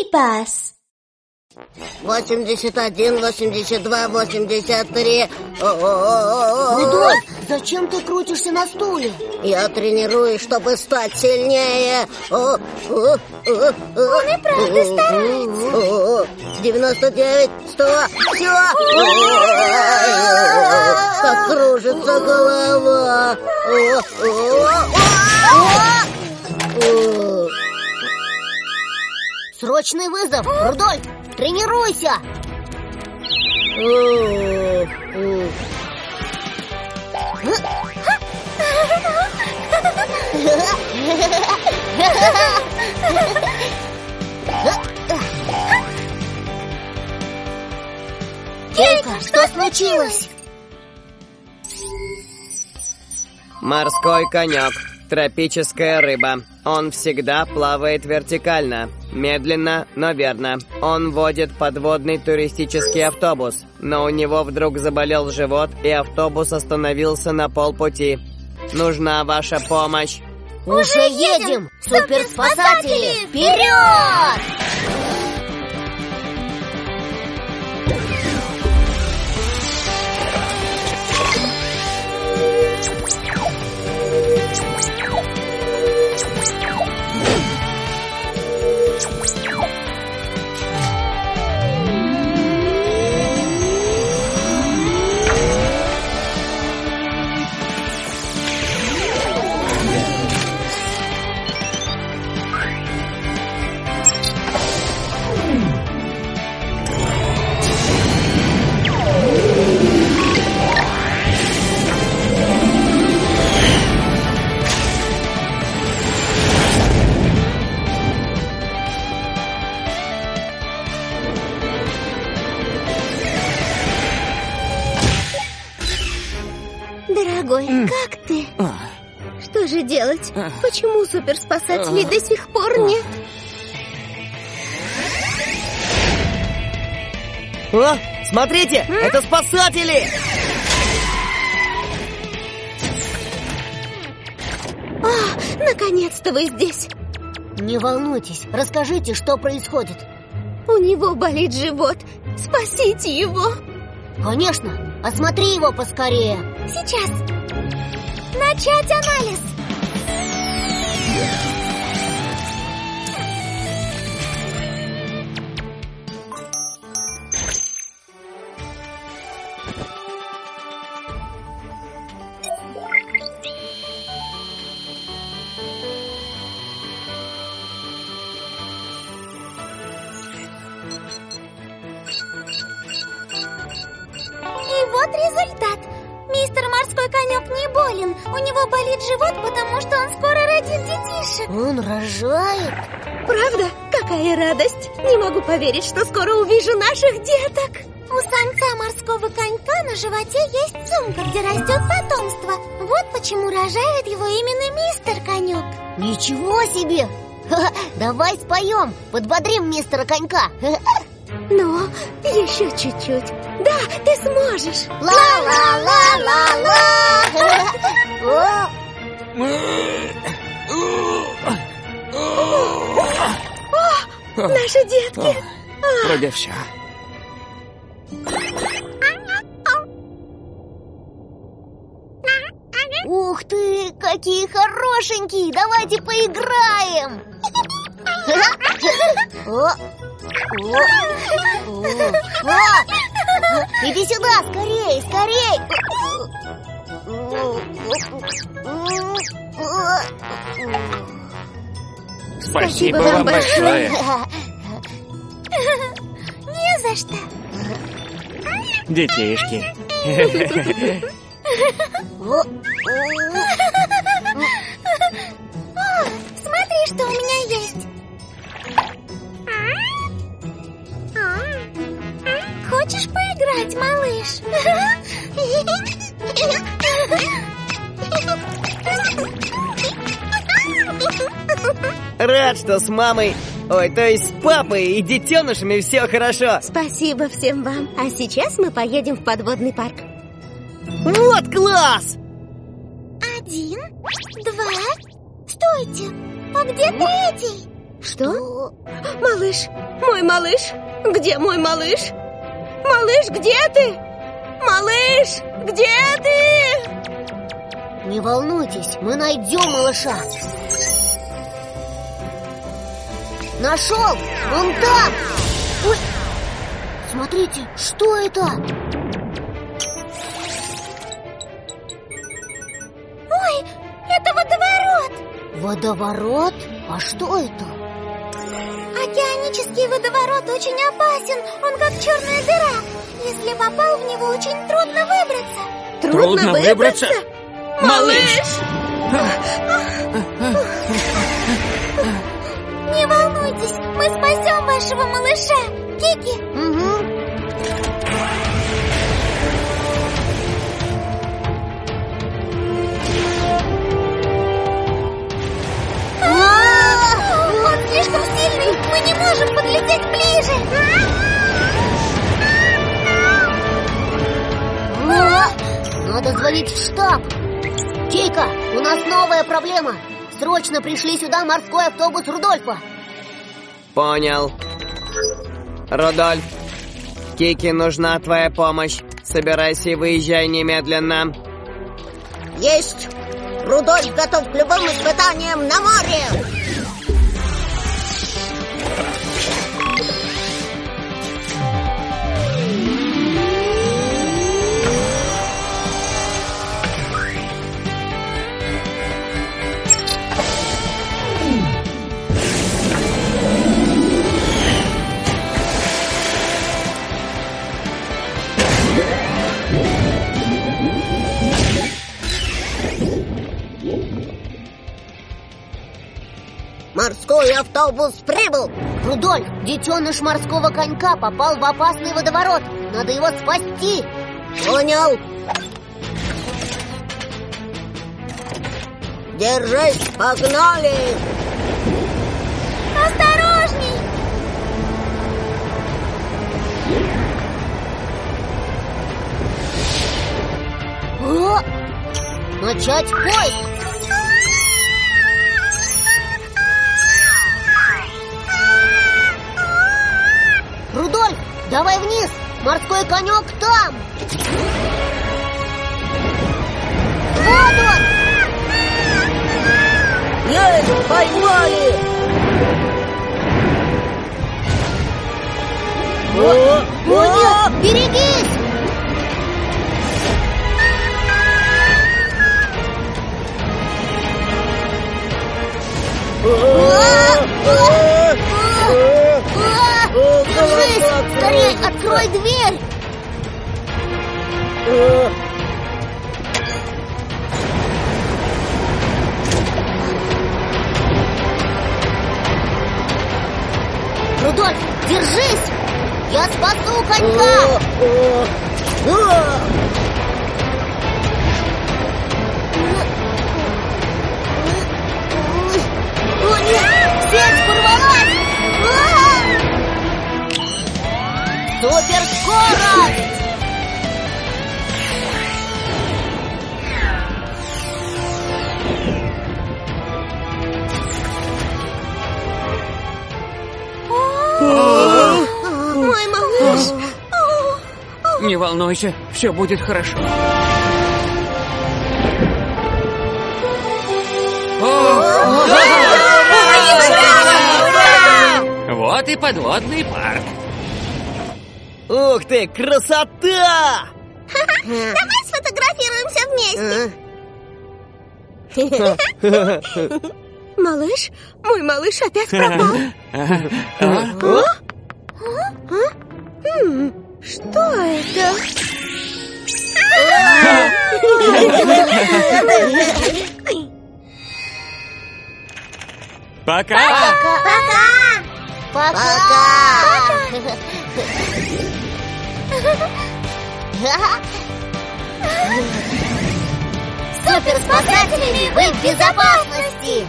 Ski-Pass. 81, 82, 83. О-о-о-о-о. Рудольф, зачем ты крутишься на стуле? Я тренируюсь, чтобы стать сильнее. О, о, о, Он и правда старается. 99, 100, все. Как кружится голова. Срочный вызов! Рудольф, тренируйся! Кейка, что случилось? Морской конек. Тропическая рыба. Он всегда плавает вертикально. Медленно, но верно. Он водит подводный туристический автобус. Но у него вдруг заболел живот, и автобус остановился на полпути. Нужна ваша помощь. Уже едем! Суперспасатели! Вперед! Bye. Дорогой, как ты? Что же делать? Почему суперспасателей до сих пор нет? О, смотрите, это спасатели! А, наконец-то вы здесь. Не волнуйтесь, расскажите, что происходит. У него болит живот. Спасите его. Конечно, осмотри его поскорее. Сейчас. Начать анализ. И вот результат. Мистер морской конек не болен. У него болит живот, потому что он скоро родит детишек. Он рожает? Правда? Какая радость! Не могу поверить, что скоро увижу наших деток. У самца морского конька на животе есть сумка, где растет потомство. Вот почему рожает его именно мистер конек. Ничего себе! Ха-ха, Давай споем, подбодрим мистера конька. Но еще чуть-чуть. Да, ты сможешь. Ла-ла-ла-ла-ла! Наши детки. Вроде все. Ух ты, какие хорошенькие! Давайте поиграем! О, о, о, о. Иди сюда, скорей, скорей! Спасибо вам большое. Не за что. Детишки. О, смотри, что у меня есть. Хочешь поиграть, малыш? Рад, что с мамой, ой, то есть с папой и детенышами все хорошо. Спасибо всем вам. А сейчас мы поедем в подводный парк. Вот класс! Один, два. Стойте! А где третий? Что? Малыш, Мой малыш! Где мой малыш? Малыш, где ты? Малыш, где ты? Не волнуйтесь, мы найдем малыша Нашел! Вон там! Ой! Смотрите, что это? Ой, это водоворот! Водоворот? А что это? Океанический водоворот очень опасен. Он как черная дыра. Если попал в него, очень трудно выбраться. Трудно выбраться? Малыш! Не волнуйтесь, мы спасем вашего малыша. Кики, сильный Мы не можем подлететь ближе Надо звонить в штаб Кейка, у нас новая проблема Срочно пришли сюда морской автобус Рудольфа Понял. Рудольф, Кики нужна твоя помощь. Собирайся и выезжай немедленно. Есть! Рудольф готов к любым испытаниям на море! Автобус прибыл! Рудольф, детеныш морского конька попал в опасный водоворот Надо его спасти Понял? Держись, погнали! Осторожней! О! Начать поиск давай вниз! Морской конек там! Вот он! Есть, поймали! О, О, нет! Берегись! Открой дверь! Рудольф, держись! Я спасу конька! Не волнуйся, все будет хорошо. Вот и подводный парк. Ух ты, красота! Давай сфотографируемся вместе Малыш, мой малыш опять пропал А? Что это? Пока! Пока! Пока! Суперспасателями вы в безопасности!